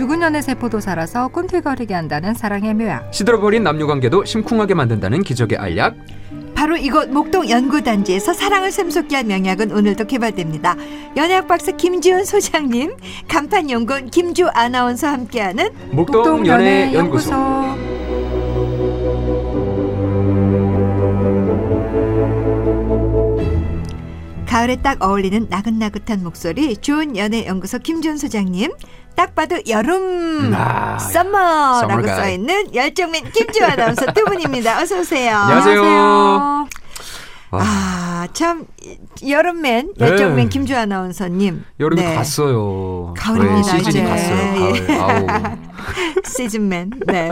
죽은 연애 세포도 살아서 꿈틀거리게 한다는 사랑의 묘약. 시들어버린 남녀 관계도 심쿵하게 만든다는 기적의 알약. 바로 이곳 목동 연구단지에서 사랑을 샘솟게 할 명약은 오늘도 개발됩니다. 연예학 박사 김지훈 소장님, 간판 연구원 김주 아나운서 함께하는 목동 연애 연구소. 가을에 딱 어울리는 나긋나긋한 목소리 좋은 연애 연구소 김지훈 소장님. 딱 봐도 여름 아, 썸머라고. 써 있는 열정맨 김주 아나운서 두 분입니다. 어서 오세요. 안녕하세요. 아, 아, 참 여름맨 네. 열정맨 김주 아나운서님. 여름이 네. 갔어요. 가을입니다, 저의 시즌이 이제. 갔어요. 예. 가을. 시즌맨. 네.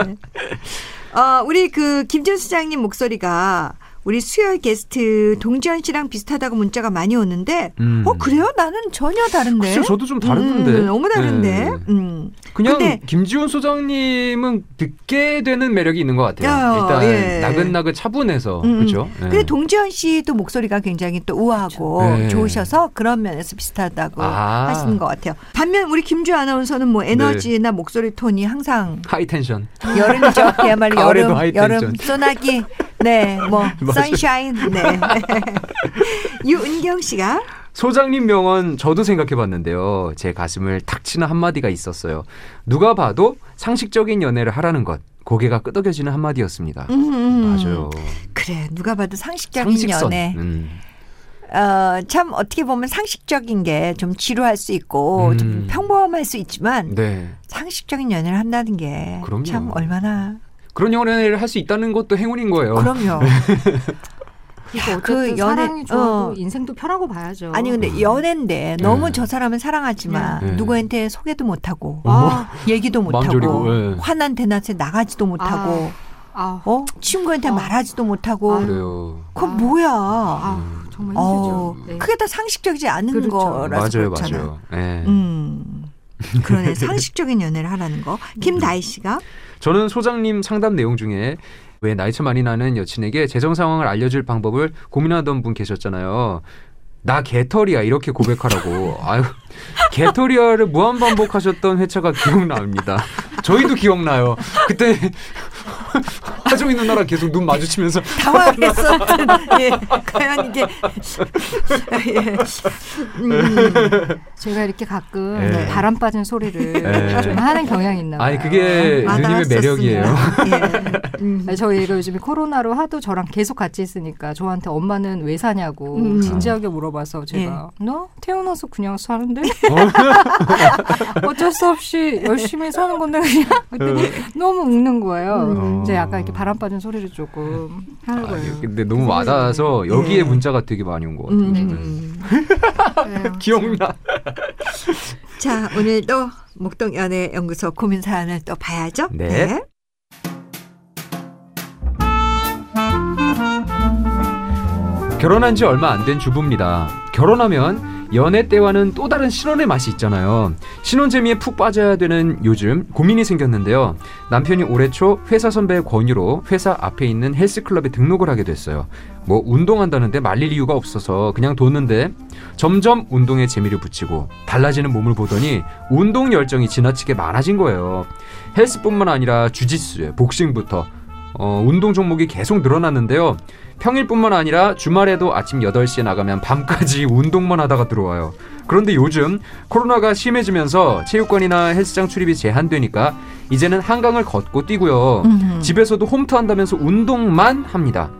어, 우리 그 김준 수장님 목소리가 우리 수요일 게스트 동지현 씨랑 비슷하다고 문자가 많이 오는데, 음. 어 그래요? 나는 전혀 다른데. 글쎄요, 저도 좀 다른데. 음, 너무 다른데. 네. 음. 그냥 근데- 김지훈 소장님은 듣게 되는 매력이 있는 것 같아요. 야, 일단 예. 나긋나긋 차분해서 음, 그렇죠. 네. 근데 동지현 씨도 목소리가 굉장히 또 우아하고 네. 좋으셔서 그런 면에서 비슷하다고 아. 네. 하시는 것 같아요. 반면 우리 김주 아나운서는 뭐 에너지나 목소리 톤이 항상 high tension. 여름이죠. 그야말로 여름, high tension. 여름 소나기, 네, 뭐. sunshine, 네. 유은경 씨가 소장님 명언 저도 생각해 봤는데요. 제 가슴을 탁 치는 한마디가 있었어요. 누가 봐도 상식적인 연애를 하라는 것. 고개가 끄덕여지는 한마디였습니다. 음, 음. 맞아요. 그래 누가 봐도 상식적인 상식선. 연애. 음. 어, 참 어떻게 보면 상식적인 게 좀 지루할 수 있고 음. 좀 평범할 수 있지만 네. 상식적인 연애를 한다는 게. 참 얼마나 그런 연애를 할 수 있다는 것도 행운인 거예요. 그럼요. 어쨌든 그 연애- 사랑이 좋아도 어. 인생도 편하고 봐야죠. 아니 근데 연애인데 너무 네. 저 사람을 사랑하지만 네. 누구한테 소개도 못하고 아, 얘기도 못하고 네. 화난 대낮에 나가지도 못하고 아, 어 친구한테 아. 말하지도 못하고 아. 그래요. 그건 아. 뭐야 아, 정말 어, 힘들죠. 네. 그게 다 상식적이지 않은 그렇죠. 거라서 맞아요, 그렇잖아. 맞아요. 예. 음. 그러네 상식적인 연애를 하라는 거. 김다희 씨가 저는 소장님 상담 내용 중에 왜 나이 차 많이 나는 여친에게 재정 상황을 알려줄 방법을 고민하던 분 계셨잖아요. 나 개털이야 이렇게 고백하라고. 아유 개털이야를 무한 반복하셨던 회차가 기억납니다. 저희도 기억나요. 그때 하정이 누나랑 계속 눈 마주치면서 당황했었던 예, 과연 이게 예. 음, 제가 이렇게 가끔 네. 바람 빠진 소리를 네. 좀 하는 경향이 있나 봐요. 아니 그게 누님의 와닿았었습니다. 매력이에요. 예. 음. 저희가 요즘에 코로나로 하도 저랑 계속 같이 있으니까 저한테 엄마는 왜 사냐고 음. 진지하게 물어봐서 제가 너 태어나서 그냥 사는데 어쩔 수 없이 열심히 사는 건데 그냥 그랬더니 너무 웃는 거예요. 음. 이제 약간 이렇게 바람 빠진 소리를 조금 하는 아, 거예요. 근데 너무 와닿아서 여기에 예. 문자가 되게 많이 온 것 같아요. 음. 네. 기억나. 자 오늘도 목동 연애 연구소 고민 사연을 또 봐야죠. 네. 결혼한 지 얼마 안 된 주부입니다. 결혼하면 연애 때와는 또 다른 신혼의 맛이 있잖아요. 신혼 재미에 푹 빠져야 되는 요즘 고민이 생겼는데요. 남편이 올해 초 회사 선배의 권유로 회사 앞에 있는 헬스클럽에 등록을 하게 됐어요. 뭐 운동한다는데 말릴 이유가 없어서 그냥 뒀는데 점점 운동에 재미를 붙이고 달라지는 몸을 보더니 운동 열정이 지나치게 많아진 거예요. 헬스뿐만 아니라 주짓수, 복싱부터 어, 운동 종목이 계속 늘어났는데요. 평일뿐만 아니라 주말에도 아침 8시에 나가면 밤까지 운동만 하다가 들어와요. 그런데 요즘 코로나가 심해지면서 체육관이나 헬스장 출입이 제한되니까 이제는 한강을 걷고 뛰고요. 음. 집에서도 홈트 한다면서 운동만 합니다.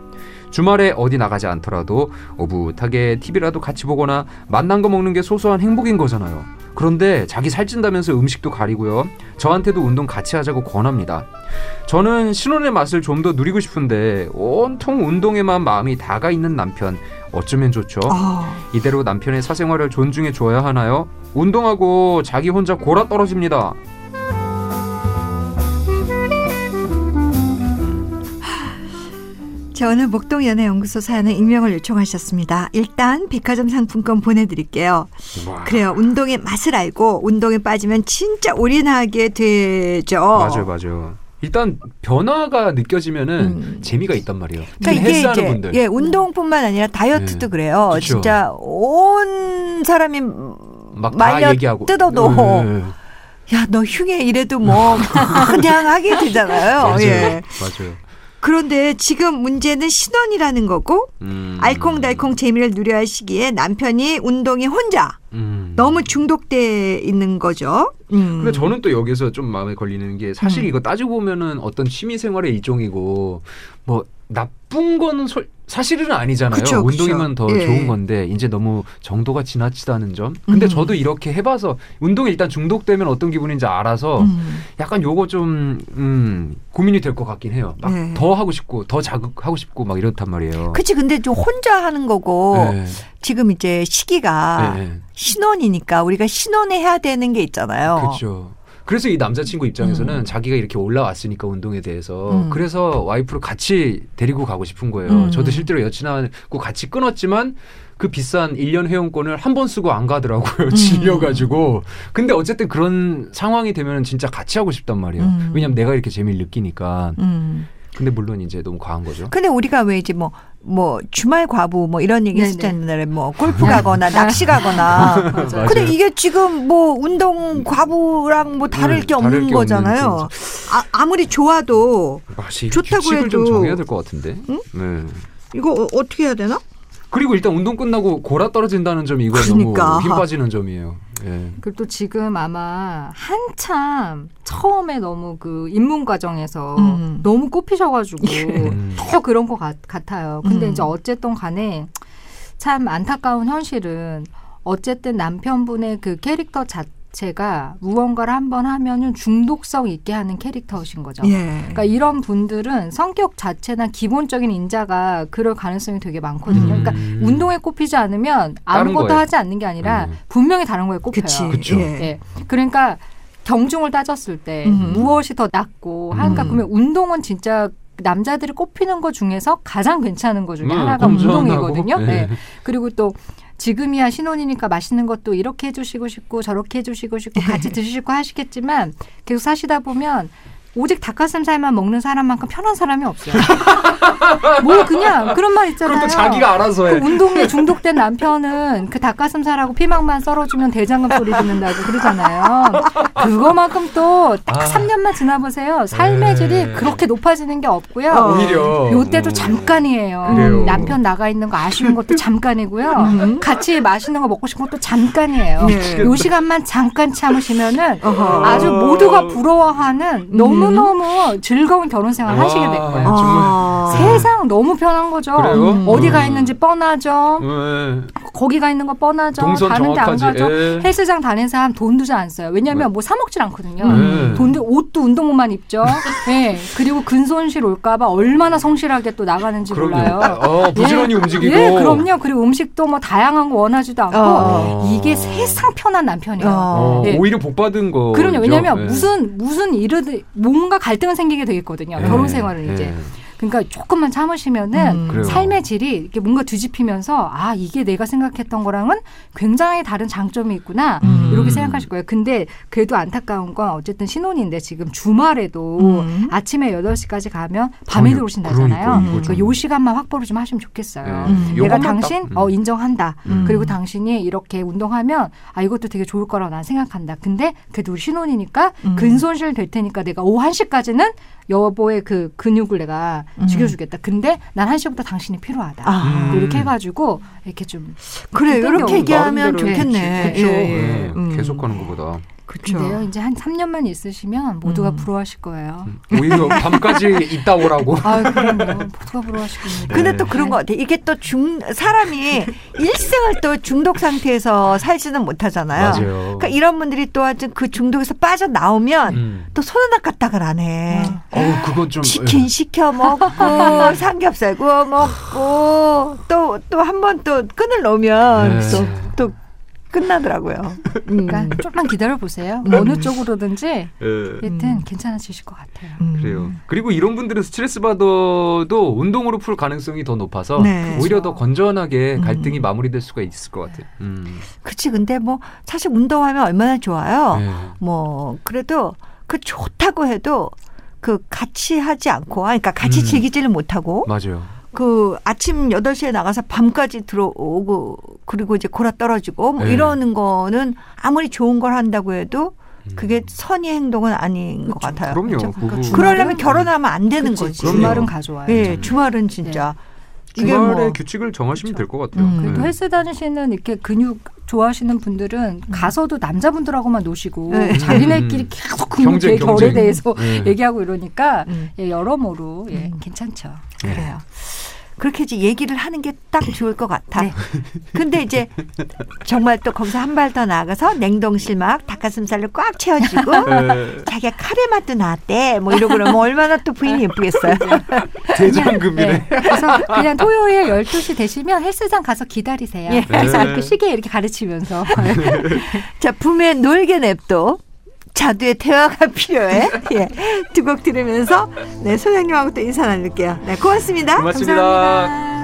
주말에 어디 나가지 않더라도 오붓하게 TV라도 같이 보거나 만난 거 먹는 게 소소한 행복인 거잖아요. 그런데 자기 살찐다면서 음식도 가리고요. 저한테도 운동 같이 하자고 권합니다. 저는 신혼의 맛을 좀 더 누리고 싶은데 온통 운동에만 마음이 다가 있는 남편 어쩌면 좋죠? 어, 이대로 남편의 사생활을 존중해 줘야 하나요? 운동하고 자기 혼자 골아 떨어집니다. 자, 오늘 목동 연애 연구소 사연은 익명을 요청하셨습니다. 일단 백화점 상품권 보내드릴게요. 그래요. 운동의 맛을 알고 운동에 빠지면 진짜 올인하게 되죠. 맞아요, 맞아요. 일단 변화가 느껴지면은 음. 재미가 있단 말이에요. 그러니까 이게 이제 분들. 예 운동뿐만 아니라 다이어트도 네. 그래요. 그쵸. 진짜 온 사람이 막다 말려 얘기하고 뜯어도 네. 야, 너 흉해 이래도 뭐 그냥 하게 되잖아요. 맞아요. 예. 맞아요. 그런데 지금 문제는 신혼이라는 거고 음. 알콩달콩 재미를 누려야 할 시기에 남편이 운동에 혼자 음. 너무 중독돼 있는 거죠. 음. 근데 저는 또 여기서 좀 마음에 걸리는 게 사실 음. 이거 따지고 보면은 어떤 취미 생활의 일종이고 뭐 나쁜 거는 솔- 사실은 아니잖아요. 그쵸. 운동이면 더 예. 좋은 건데 이제 너무 정도가 지나치다는 점. 근데 음. 저도 이렇게 해봐서 운동에 일단 중독되면 어떤 기분인지 알아서 음. 약간 요거 좀 음, 고민이 될 것 같긴 해요. 막 네. 더 하고 싶고 더 자극하고 싶고 막 이렇단 말이에요. 그치 근데 좀 혼자 하는 거고 네. 지금 이제 시기가 네, 네. 신혼이니까 우리가 신혼에 해야 되는 게 있잖아요. 그렇죠. 그래서 이 남자친구 입장에서는 음. 자기가 이렇게 올라왔으니까 운동에 대해서 음. 그래서 와이프를 같이 데리고 가고 싶은 거예요. 음. 저도 실제로 여친하고 같이 끊었지만 그 비싼 1년 회원권을 한 번 쓰고 안 가더라고요. 음. 질려가지고. 근데 어쨌든 그런 상황이 되면 진짜 같이 하고 싶단 말이에요. 음. 왜냐면 내가 이렇게 재미를 느끼니까. 음. 근데 물론 이제 너무 과한 거죠. 근데 우리가 왜 이제 뭐, 뭐, 주말 과부 뭐 이런 얘기. 했었잖아요. 뭐, 골프 가거나 낚시 가거나. 근데 이게 지금 뭐, 운동 과부랑 뭐 다를 네, 게 없는 다를 게 거잖아요. 아, 아무리 좋아도 맛이 좋다고 규칙을 좀 해도- 정해야 될 것 같은데. 응? 네. 이거 어, 어떻게 해야 되나? 그리고 일단 운동 끝나고 골아 떨어진다는 점이 이거 그러니까. 너무 힘 빠지는 점이에요. 예. 그리고 또 지금 아마 한참 처음에 너무 그 입문 과정에서 음. 너무 꼽히셔가지고 음. 더 그런 것 같, 같아요. 근데 음. 이제 어쨌든 간에 참 안타까운 현실은 어쨌든 남편분의 그 캐릭터 자체 가 무언가를 한번 하면은 중독성 있게 하는 캐릭터신 거죠. 예. 그러니까 이런 분들은 성격 자체나 기본적인 인자가 그럴 가능성이 되게 많거든요. 음. 그러니까 운동에 꼽히지 않으면 아무것도. 하지 않는 게 아니라 음. 분명히 다른 거에 꼽혀요. 그치. 예. 예. 그러니까 경중을 따졌을 때 음. 무엇이 더 낫고 하니까 음. 그러면 운동은 진짜 남자들이 꼽히는 것 중에서 가장 괜찮은 것 중에 음, 하나가 운동이거든요. 네. 네. 그리고 또 지금이야 신혼이니까 맛있는 것도 이렇게 해주시고 싶고 저렇게 해주시고 싶고 같이 드시고 하시겠지만 계속 사시다 보면 오직 닭가슴살만 먹는 사람만큼 편한 사람이 없어요. 뭐 그냥 그런 말 있잖아요. 그것도 자기가 알아서 해. 그 운동에 중독된 남편은 그 닭가슴살하고 피망만 썰어주면 대장금 소리 듣는다고 그러잖아요. 그거만큼 또딱 아. 3년만 지나보세요. 삶의 네. 질이 그렇게 높아지는 게 없고요. 어. 오히려 요때도 어. 잠깐이에요. 그래요. 남편 나가 있는 거 아쉬운 것도 잠깐이고요. 음. 같이 맛있는 거 먹고 싶은 것도 잠깐이에요. 네. 요 시간만 잠깐 참으시면은 어허. 아주 모두가 부러워하는 너무 너무 즐거운 결혼 생활 하시게 될 와, 거예요. 아. 세상 너무 편한 거죠. 그래요? 음. 어디 가 음. 있는지 뻔하죠. 네. 거기 가 있는 거 뻔하죠. 동선 가는데 안. 가죠. 예. 헬스장 다니는 사람 돈도 잘 안 써요. 왜냐하면 뭐사 먹질 않거든요. 음. 돈도 옷도 운동복만 입죠. 예. 그리고 근손실 올까봐 얼마나 성실하게 또 나가는지 그럼요. 몰라요. 어, 부지런히 움직이고. 예, 그럼요. 그리고 음식도 뭐 다양한 거 원하지도 않고 어. 이게 세상 편한 남편이에요. 어, 예. 오히려 복 받은 거. 그럼요. 왜냐하면 무슨 무슨 일을 뭔가 갈등은 생기게 되겠거든요. 예. 결혼 생활은 이제. 그러니까 조금만 참으시면은 음. 삶의 질이 이렇게 뭔가 뒤집히면서 아 이게 내가 생각했던 거랑은 굉장히 다른 장점이 있구나 음. 이렇게 생각하실 거예요. 근데 그래도 안타까운 건 어쨌든 신혼인데 지금 주말에도 음. 아침에 8시까지 가면 밤에 들어오신다잖아요. 그러니까 요 시간만 확보를 좀 하시면 좋겠어요. 예. 음. 내가 당신 딱, 음. 어 인정한다. 음. 그리고 당신이 이렇게 운동하면 아 이것도 되게 좋을 거라고 난 생각한다. 근데 그래도 신혼이니까 음. 근손실 될 테니까 내가 오후 1시까지는 여보의 그 근육을 내가 음. 죽여주겠다. 근데 난 1시부터 당신이 필요하다. 아. 음. 이렇게 해가지고 이렇게 좀 그래 이렇게. 얘기하면 좋겠네. 그렇죠. 예. 예. 음. 계속 하는 것보다. 그렇죠. 근데요 이제 한 3년만 있으시면 모두가 음. 부러워하실 거예요. 오히려 밤까지 있다 오라고. 아 그럼요. 모두가 부러워하시겠네요. 근데 네. 또 그런 것 같아. 이게 또 중, 사람이 일생을 또 중독 상태에서 살지는 못하잖아요. 맞아요. 그러니까 이런 분들이 또 하여튼 그 중독에서 빠져나오면 음. 또 손을 까딱을 안 해. 아. 어우 그건 좀. 치킨 시켜 먹고 삼겹살 구워 먹고 또 또 한 번 또 끈을 놓으면 네. 또, 또 끝나더라고요. 음. 그러니까 조금만 기다려 보세요. 음. 어느 쪽으로든지 예. 여튼 음. 괜찮아지실 것 같아요. 음. 그래요. 그리고 이런 분들은 스트레스 받아도 운동으로 풀 가능성이 더 높아서 네. 오히려 더 건전하게 음. 갈등이 마무리될 수가 있을 것 같아요. 음. 그치. 근데 뭐 사실 운동하면 얼마나 좋아요. 네. 뭐 그래도 그 좋다고 해도 그 같이 하지 않고 아, 그러니까 같이 음. 즐기지를 못하고 맞아요. 그 아침 8시에 나가서 밤까지 들어오고 그리고 이제 골아 떨어지고 뭐 네. 이러는 거는 아무리 좋은 걸 한다고 해도 그게 선의 행동은 아닌 것 그렇죠. 같아요. 그럼요. 그렇죠. 그러니까 그러려면 주말은- 결혼하면 안 되는 그치, 거지. 그럼요. 주말은 가져와요. 예, 주말은 진짜 이게 주말에 뭐 규칙을 정하시면. 될 것 같아요. 음. 그래도 네. 헬스 다니시는 이렇게 근육 좋아하시는 분들은 가서도 남자분들하고만 노시고 네. 자기네끼리 음. 계속 근육 경쟁, 의 결에. 대해서 네. 얘기하고 이러니까 음, 예, 여러모로 예, 음. 괜찮죠. 그래요. 그렇게 이제 얘기를 하는 게 딱 좋을 것 같아. 네. 근데 이제 정말 또 거기서 한 발 더 나가서 냉동실 막 닭가슴살로 꽉 채워지고 네. 자기가 카레 맛도 나왔대. 뭐 이러고 그러면 얼마나 또 부인이 예쁘겠어요. 대장금이네. 네. 그래서 그냥 토요일 12시 되시면 헬스장 가서 기다리세요. 예. 그래서 네. 이렇게 시계 이렇게 가르치면서 자, 붐의 놀게 냅도 자두의 대화가 필요해. 예. 두 곡 들으면서 네, 소장님하고 또 인사 나눌게요. 네, 고맙습니다. 고맙습니다. 감사합니다.